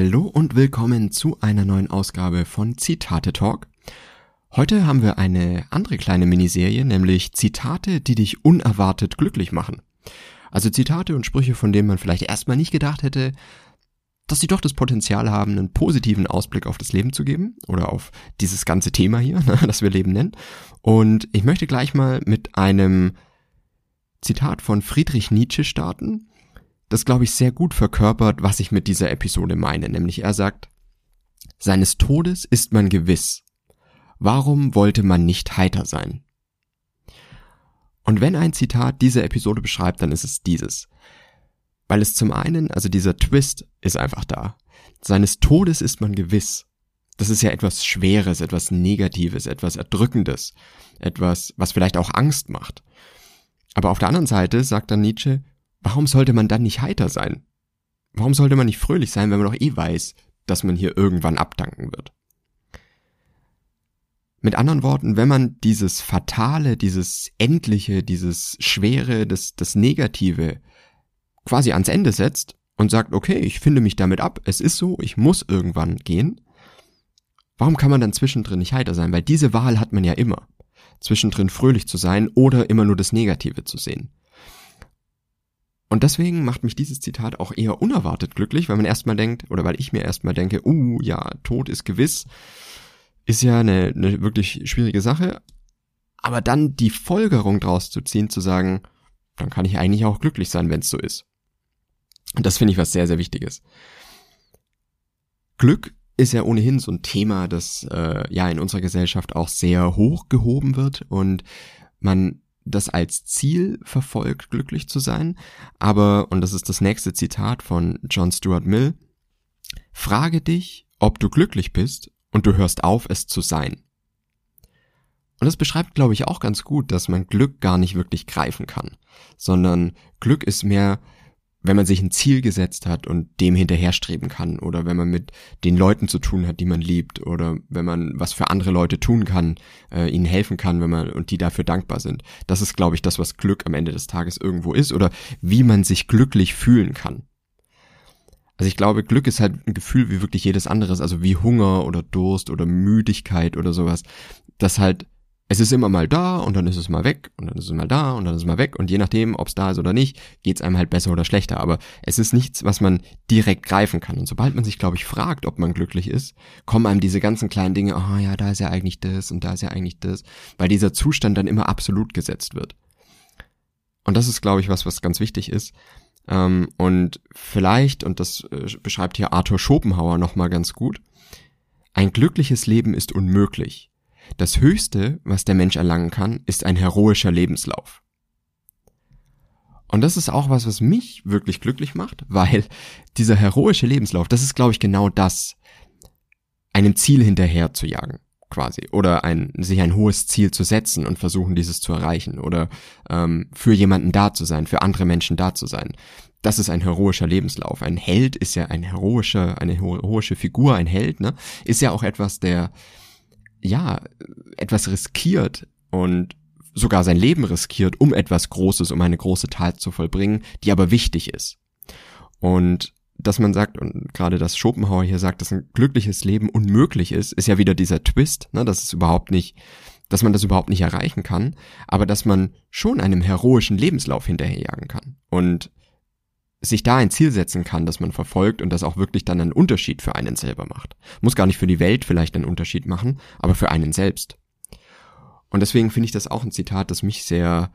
Hallo und willkommen zu einer neuen Ausgabe von Zitate Talk. Heute haben wir eine andere kleine Miniserie, nämlich Zitate, die dich unerwartet glücklich machen. Also Zitate und Sprüche, von denen man vielleicht erstmal nicht gedacht hätte, dass sie doch das Potenzial haben, einen positiven Ausblick auf das Leben zu geben oder auf dieses ganze Thema hier, das wir Leben nennen. Und ich möchte gleich mal mit einem Zitat von Friedrich Nietzsche starten das, glaube ich, sehr gut verkörpert, was ich mit dieser Episode meine. Nämlich er sagt, seines Todes ist man gewiss. Warum wollte man nicht heiter sein? Und wenn ein Zitat diese Episode beschreibt, dann ist es dieses. Weil es zum einen, also dieser Twist ist einfach da. Seines Todes ist man gewiss. Das ist ja etwas Schweres, etwas Negatives, etwas Erdrückendes, etwas, was vielleicht auch Angst macht. Aber auf der anderen Seite sagt dann Nietzsche, warum sollte man dann nicht heiter sein? Warum sollte man nicht fröhlich sein, wenn man doch eh weiß, dass man hier irgendwann abdanken wird? Mit anderen Worten, wenn man dieses Fatale, dieses Endliche, dieses Schwere, das, das Negative quasi ans Ende setzt und sagt, okay, ich finde mich damit ab, es ist so, ich muss irgendwann gehen, warum kann man dann zwischendrin nicht heiter sein? Weil diese Wahl hat man ja immer. Zwischendrin fröhlich zu sein oder immer nur das Negative zu sehen. Und deswegen macht mich dieses Zitat auch eher unerwartet glücklich, weil man erstmal denkt, oder weil ich mir erstmal denke, uh, ja, Tod ist gewiss, ist ja eine, eine wirklich schwierige Sache. Aber dann die Folgerung draus zu ziehen, zu sagen, dann kann ich eigentlich auch glücklich sein, wenn es so ist. Und das finde ich was sehr, sehr Wichtiges. Glück ist ja ohnehin so ein Thema, das äh, ja in unserer Gesellschaft auch sehr hoch gehoben wird und man das als Ziel verfolgt, glücklich zu sein. Aber, und das ist das nächste Zitat von John Stuart Mill, frage dich, ob du glücklich bist und du hörst auf, es zu sein. Und das beschreibt, glaube ich, auch ganz gut, dass man Glück gar nicht wirklich greifen kann, sondern Glück ist mehr wenn man sich ein Ziel gesetzt hat und dem hinterherstreben kann oder wenn man mit den Leuten zu tun hat, die man liebt oder wenn man was für andere Leute tun kann, äh, ihnen helfen kann, wenn man und die dafür dankbar sind. Das ist, glaube ich, das, was Glück am Ende des Tages irgendwo ist oder wie man sich glücklich fühlen kann. Also ich glaube, Glück ist halt ein Gefühl wie wirklich jedes anderes, also wie Hunger oder Durst oder Müdigkeit oder sowas, das halt es ist immer mal da und dann ist es mal weg und dann ist es mal da und dann ist es mal weg und je nachdem, ob es da ist oder nicht, geht's einem halt besser oder schlechter. Aber es ist nichts, was man direkt greifen kann. Und sobald man sich, glaube ich, fragt, ob man glücklich ist, kommen einem diese ganzen kleinen Dinge, oh ja, da ist ja eigentlich das und da ist ja eigentlich das, weil dieser Zustand dann immer absolut gesetzt wird. Und das ist, glaube ich, was, was ganz wichtig ist. Ähm, und vielleicht, und das äh, beschreibt hier Arthur Schopenhauer nochmal ganz gut, ein glückliches Leben ist unmöglich das Höchste, was der Mensch erlangen kann, ist ein heroischer Lebenslauf. Und das ist auch was, was mich wirklich glücklich macht, weil dieser heroische Lebenslauf, das ist, glaube ich, genau das, einem Ziel hinterher zu jagen, quasi, oder ein, sich ein hohes Ziel zu setzen und versuchen, dieses zu erreichen, oder ähm, für jemanden da zu sein, für andere Menschen da zu sein. Das ist ein heroischer Lebenslauf. Ein Held ist ja ein heroischer, eine heroische Figur, ein Held, ne, ist ja auch etwas, der ja, etwas riskiert und sogar sein Leben riskiert, um etwas Großes, um eine große Tat zu vollbringen, die aber wichtig ist. Und dass man sagt, und gerade das Schopenhauer hier sagt, dass ein glückliches Leben unmöglich ist, ist ja wieder dieser Twist, ne, dass es überhaupt nicht, dass man das überhaupt nicht erreichen kann, aber dass man schon einem heroischen Lebenslauf hinterherjagen kann. Und sich da ein Ziel setzen kann, das man verfolgt und das auch wirklich dann einen Unterschied für einen selber macht. Muss gar nicht für die Welt vielleicht einen Unterschied machen, aber für einen selbst. Und deswegen finde ich das auch ein Zitat, das mich sehr,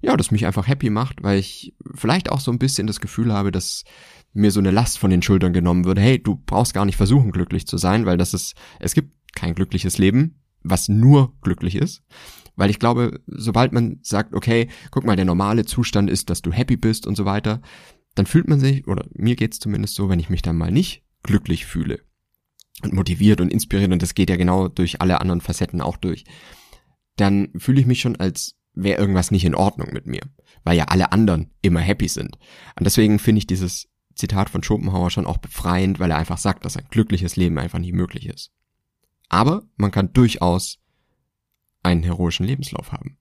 ja, das mich einfach happy macht, weil ich vielleicht auch so ein bisschen das Gefühl habe, dass mir so eine Last von den Schultern genommen wird. Hey, du brauchst gar nicht versuchen, glücklich zu sein, weil das ist, es gibt kein glückliches Leben, was nur glücklich ist. Weil ich glaube, sobald man sagt, okay, guck mal, der normale Zustand ist, dass du happy bist und so weiter, dann fühlt man sich, oder mir geht's zumindest so, wenn ich mich dann mal nicht glücklich fühle und motiviert und inspiriert, und das geht ja genau durch alle anderen Facetten auch durch, dann fühle ich mich schon, als wäre irgendwas nicht in Ordnung mit mir, weil ja alle anderen immer happy sind. Und deswegen finde ich dieses Zitat von Schopenhauer schon auch befreiend, weil er einfach sagt, dass ein glückliches Leben einfach nicht möglich ist. Aber man kann durchaus einen heroischen Lebenslauf haben.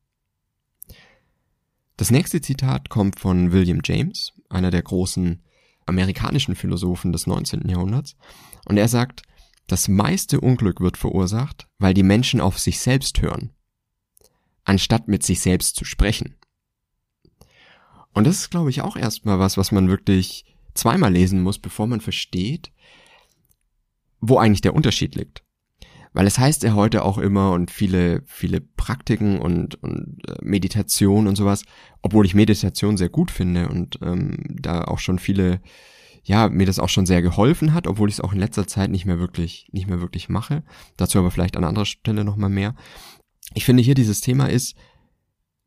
Das nächste Zitat kommt von William James, einer der großen amerikanischen Philosophen des 19. Jahrhunderts. Und er sagt, das meiste Unglück wird verursacht, weil die Menschen auf sich selbst hören, anstatt mit sich selbst zu sprechen. Und das ist, glaube ich, auch erstmal was, was man wirklich zweimal lesen muss, bevor man versteht, wo eigentlich der Unterschied liegt. Weil es heißt ja heute auch immer und viele, viele Praktiken und, und äh, Meditation und sowas, obwohl ich Meditation sehr gut finde und ähm, da auch schon viele, ja, mir das auch schon sehr geholfen hat, obwohl ich es auch in letzter Zeit nicht mehr wirklich, nicht mehr wirklich mache. Dazu aber vielleicht an anderer Stelle nochmal mehr. Ich finde hier dieses Thema ist,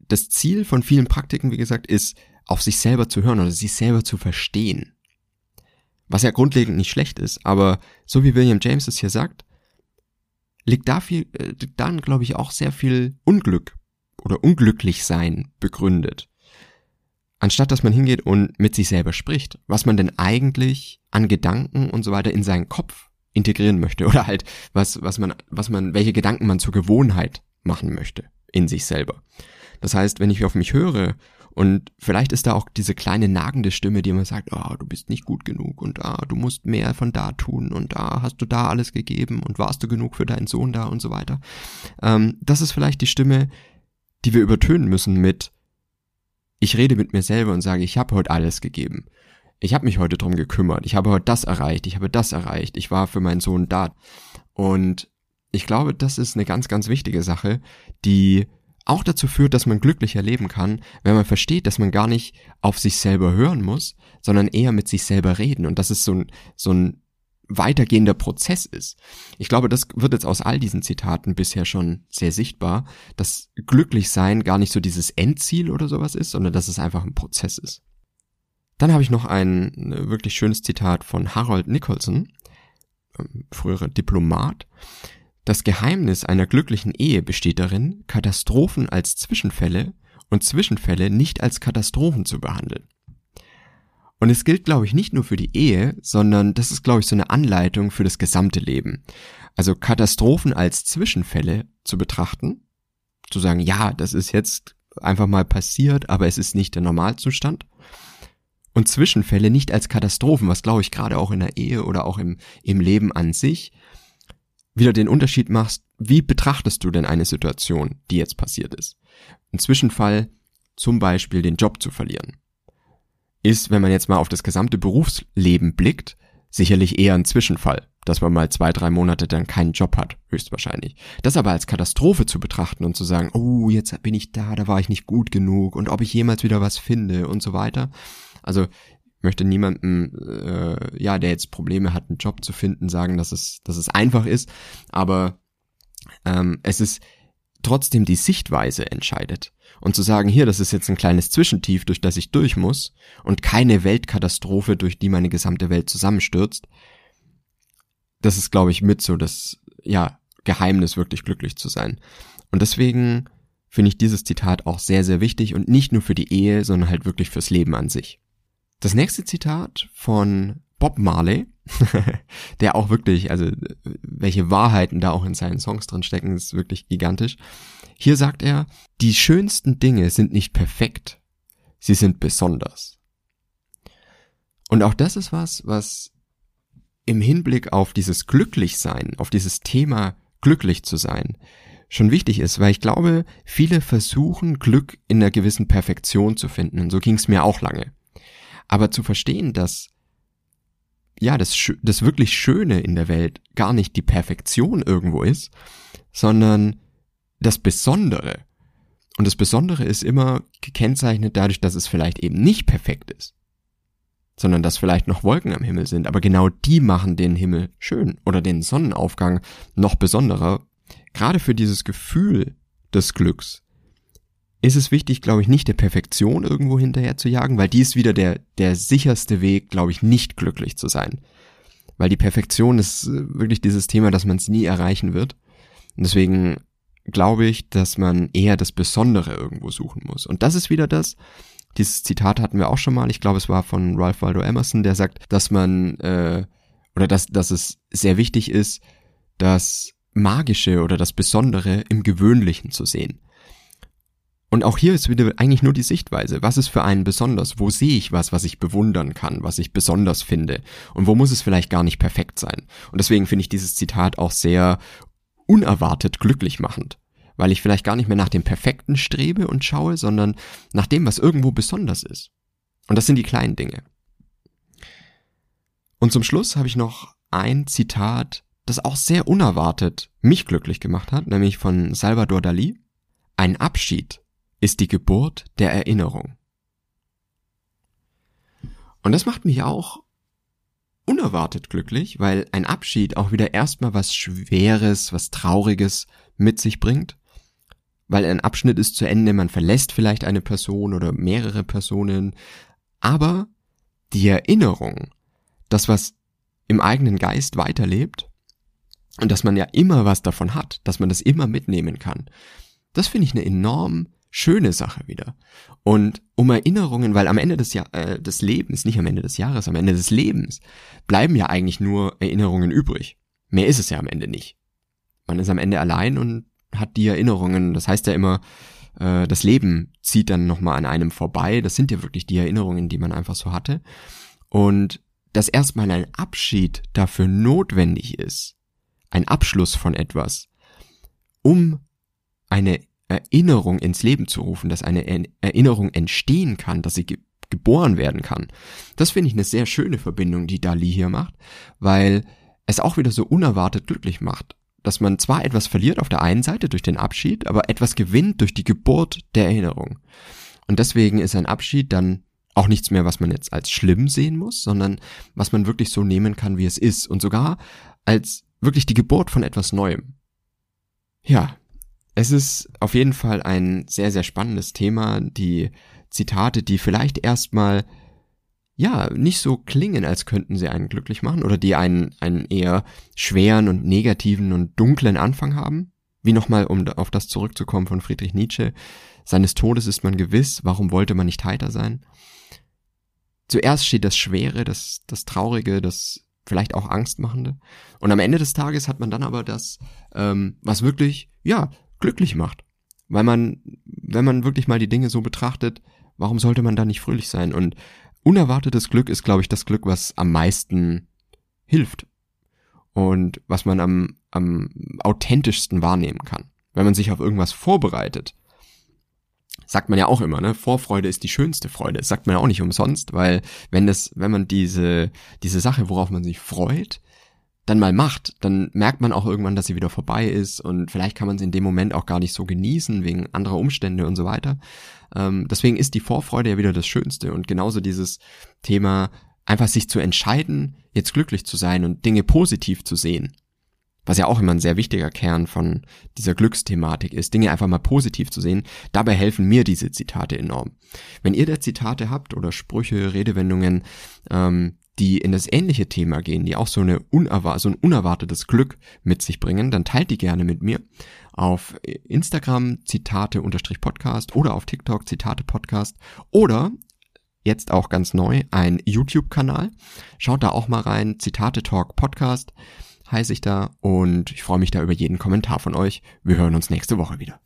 das Ziel von vielen Praktiken, wie gesagt, ist, auf sich selber zu hören oder sich selber zu verstehen. Was ja grundlegend nicht schlecht ist, aber so wie William James es hier sagt, liegt da viel, äh, dann glaube ich auch sehr viel Unglück oder unglücklich sein begründet. Anstatt dass man hingeht und mit sich selber spricht, was man denn eigentlich an Gedanken und so weiter in seinen Kopf integrieren möchte oder halt was, was man, was man, welche Gedanken man zur Gewohnheit machen möchte in sich selber. Das heißt, wenn ich auf mich höre und vielleicht ist da auch diese kleine nagende Stimme, die immer sagt, oh, du bist nicht gut genug und ah, du musst mehr von da tun und ah, hast du da alles gegeben und warst du genug für deinen Sohn da und so weiter. Ähm, das ist vielleicht die Stimme, die wir übertönen müssen mit, ich rede mit mir selber und sage, ich habe heute alles gegeben. Ich habe mich heute drum gekümmert. Ich habe heute das erreicht. Ich habe das erreicht. Ich war für meinen Sohn da. Und ich glaube, das ist eine ganz, ganz wichtige Sache, die auch dazu führt, dass man glücklicher leben kann, wenn man versteht, dass man gar nicht auf sich selber hören muss, sondern eher mit sich selber reden und dass es so ein, so ein weitergehender Prozess ist. Ich glaube, das wird jetzt aus all diesen Zitaten bisher schon sehr sichtbar, dass glücklich sein gar nicht so dieses Endziel oder sowas ist, sondern dass es einfach ein Prozess ist. Dann habe ich noch ein wirklich schönes Zitat von Harold Nicholson, ähm, früherer Diplomat, das Geheimnis einer glücklichen Ehe besteht darin, Katastrophen als Zwischenfälle und Zwischenfälle nicht als Katastrophen zu behandeln. Und es gilt, glaube ich, nicht nur für die Ehe, sondern das ist, glaube ich, so eine Anleitung für das gesamte Leben. Also Katastrophen als Zwischenfälle zu betrachten, zu sagen, ja, das ist jetzt einfach mal passiert, aber es ist nicht der Normalzustand. Und Zwischenfälle nicht als Katastrophen, was glaube ich gerade auch in der Ehe oder auch im, im Leben an sich wieder den Unterschied machst, wie betrachtest du denn eine Situation, die jetzt passiert ist? Ein Zwischenfall, zum Beispiel den Job zu verlieren, ist, wenn man jetzt mal auf das gesamte Berufsleben blickt, sicherlich eher ein Zwischenfall, dass man mal zwei, drei Monate dann keinen Job hat, höchstwahrscheinlich. Das aber als Katastrophe zu betrachten und zu sagen, oh, jetzt bin ich da, da war ich nicht gut genug und ob ich jemals wieder was finde und so weiter. Also möchte niemandem, äh, ja, der jetzt Probleme hat, einen Job zu finden, sagen, dass es, dass es einfach ist. Aber ähm, es ist trotzdem die Sichtweise entscheidet. Und zu sagen, hier, das ist jetzt ein kleines Zwischentief, durch das ich durch muss und keine Weltkatastrophe, durch die meine gesamte Welt zusammenstürzt, das ist, glaube ich, mit so das, ja, Geheimnis, wirklich glücklich zu sein. Und deswegen finde ich dieses Zitat auch sehr, sehr wichtig und nicht nur für die Ehe, sondern halt wirklich fürs Leben an sich. Das nächste Zitat von Bob Marley, der auch wirklich, also welche Wahrheiten da auch in seinen Songs drin stecken, ist wirklich gigantisch. Hier sagt er, die schönsten Dinge sind nicht perfekt, sie sind besonders. Und auch das ist was, was im Hinblick auf dieses Glücklichsein, auf dieses Thema glücklich zu sein, schon wichtig ist, weil ich glaube, viele versuchen Glück in einer gewissen Perfektion zu finden. Und so ging es mir auch lange. Aber zu verstehen, dass ja, das, das wirklich Schöne in der Welt gar nicht die Perfektion irgendwo ist, sondern das Besondere. Und das Besondere ist immer gekennzeichnet dadurch, dass es vielleicht eben nicht perfekt ist, sondern dass vielleicht noch Wolken am Himmel sind, aber genau die machen den Himmel schön oder den Sonnenaufgang noch besonderer. Gerade für dieses Gefühl des Glücks ist es wichtig, glaube ich, nicht der Perfektion irgendwo hinterher zu jagen, weil die ist wieder der, der sicherste Weg, glaube ich, nicht glücklich zu sein. Weil die Perfektion ist äh, wirklich dieses Thema, dass man es nie erreichen wird. Und deswegen glaube ich, dass man eher das Besondere irgendwo suchen muss. Und das ist wieder das, dieses Zitat hatten wir auch schon mal, ich glaube, es war von Ralph Waldo Emerson, der sagt, dass man, äh, oder dass, dass es sehr wichtig ist, das Magische oder das Besondere im Gewöhnlichen zu sehen. Und auch hier ist wieder eigentlich nur die Sichtweise. Was ist für einen besonders? Wo sehe ich was, was ich bewundern kann, was ich besonders finde? Und wo muss es vielleicht gar nicht perfekt sein? Und deswegen finde ich dieses Zitat auch sehr unerwartet glücklich machend. Weil ich vielleicht gar nicht mehr nach dem Perfekten strebe und schaue, sondern nach dem, was irgendwo besonders ist. Und das sind die kleinen Dinge. Und zum Schluss habe ich noch ein Zitat, das auch sehr unerwartet mich glücklich gemacht hat, nämlich von Salvador Dali. Ein Abschied ist die Geburt der Erinnerung. Und das macht mich auch unerwartet glücklich, weil ein Abschied auch wieder erstmal was Schweres, was Trauriges mit sich bringt. Weil ein Abschnitt ist zu Ende, man verlässt vielleicht eine Person oder mehrere Personen, aber die Erinnerung, das was im eigenen Geist weiterlebt und dass man ja immer was davon hat, dass man das immer mitnehmen kann, das finde ich eine enorm schöne Sache wieder. Und um Erinnerungen, weil am Ende des, Jahr, äh, des Lebens, nicht am Ende des Jahres, am Ende des Lebens, bleiben ja eigentlich nur Erinnerungen übrig. Mehr ist es ja am Ende nicht. Man ist am Ende allein und hat die Erinnerungen. Das heißt ja immer, äh, das Leben zieht dann nochmal an einem vorbei. Das sind ja wirklich die Erinnerungen, die man einfach so hatte. Und dass erstmal ein Abschied dafür notwendig ist, ein Abschluss von etwas, um eine Erinnerung ins Leben zu rufen, dass eine Erinnerung entstehen kann, dass sie ge geboren werden kann. Das finde ich eine sehr schöne Verbindung, die Dali hier macht, weil es auch wieder so unerwartet glücklich macht, dass man zwar etwas verliert auf der einen Seite durch den Abschied, aber etwas gewinnt durch die Geburt der Erinnerung. Und deswegen ist ein Abschied dann auch nichts mehr, was man jetzt als schlimm sehen muss, sondern was man wirklich so nehmen kann, wie es ist und sogar als wirklich die Geburt von etwas Neuem. Ja, es ist auf jeden Fall ein sehr, sehr spannendes Thema. Die Zitate, die vielleicht erstmal ja, nicht so klingen, als könnten sie einen glücklich machen oder die einen, einen eher schweren und negativen und dunklen Anfang haben. Wie nochmal, um auf das zurückzukommen von Friedrich Nietzsche. Seines Todes ist man gewiss, warum wollte man nicht heiter sein? Zuerst steht das Schwere, das, das Traurige, das vielleicht auch Angstmachende. Und am Ende des Tages hat man dann aber das, ähm, was wirklich, ja, glücklich macht. Weil man, wenn man wirklich mal die Dinge so betrachtet, warum sollte man da nicht fröhlich sein? Und unerwartetes Glück ist, glaube ich, das Glück, was am meisten hilft. Und was man am, am authentischsten wahrnehmen kann. Wenn man sich auf irgendwas vorbereitet, sagt man ja auch immer, ne? Vorfreude ist die schönste Freude. Das sagt man ja auch nicht umsonst, weil wenn das, wenn man diese, diese Sache, worauf man sich freut, dann mal macht, dann merkt man auch irgendwann, dass sie wieder vorbei ist und vielleicht kann man sie in dem Moment auch gar nicht so genießen wegen anderer Umstände und so weiter. Ähm, deswegen ist die Vorfreude ja wieder das Schönste und genauso dieses Thema einfach sich zu entscheiden, jetzt glücklich zu sein und Dinge positiv zu sehen. Was ja auch immer ein sehr wichtiger Kern von dieser Glücksthematik ist, Dinge einfach mal positiv zu sehen. Dabei helfen mir diese Zitate enorm. Wenn ihr da Zitate habt oder Sprüche, Redewendungen, ähm, die in das ähnliche Thema gehen, die auch so, eine unerwar so ein unerwartetes Glück mit sich bringen, dann teilt die gerne mit mir auf Instagram Zitate unterstrich Podcast oder auf TikTok Zitate Podcast oder jetzt auch ganz neu ein YouTube-Kanal. Schaut da auch mal rein, Zitate Talk Podcast heiße ich da und ich freue mich da über jeden Kommentar von euch. Wir hören uns nächste Woche wieder.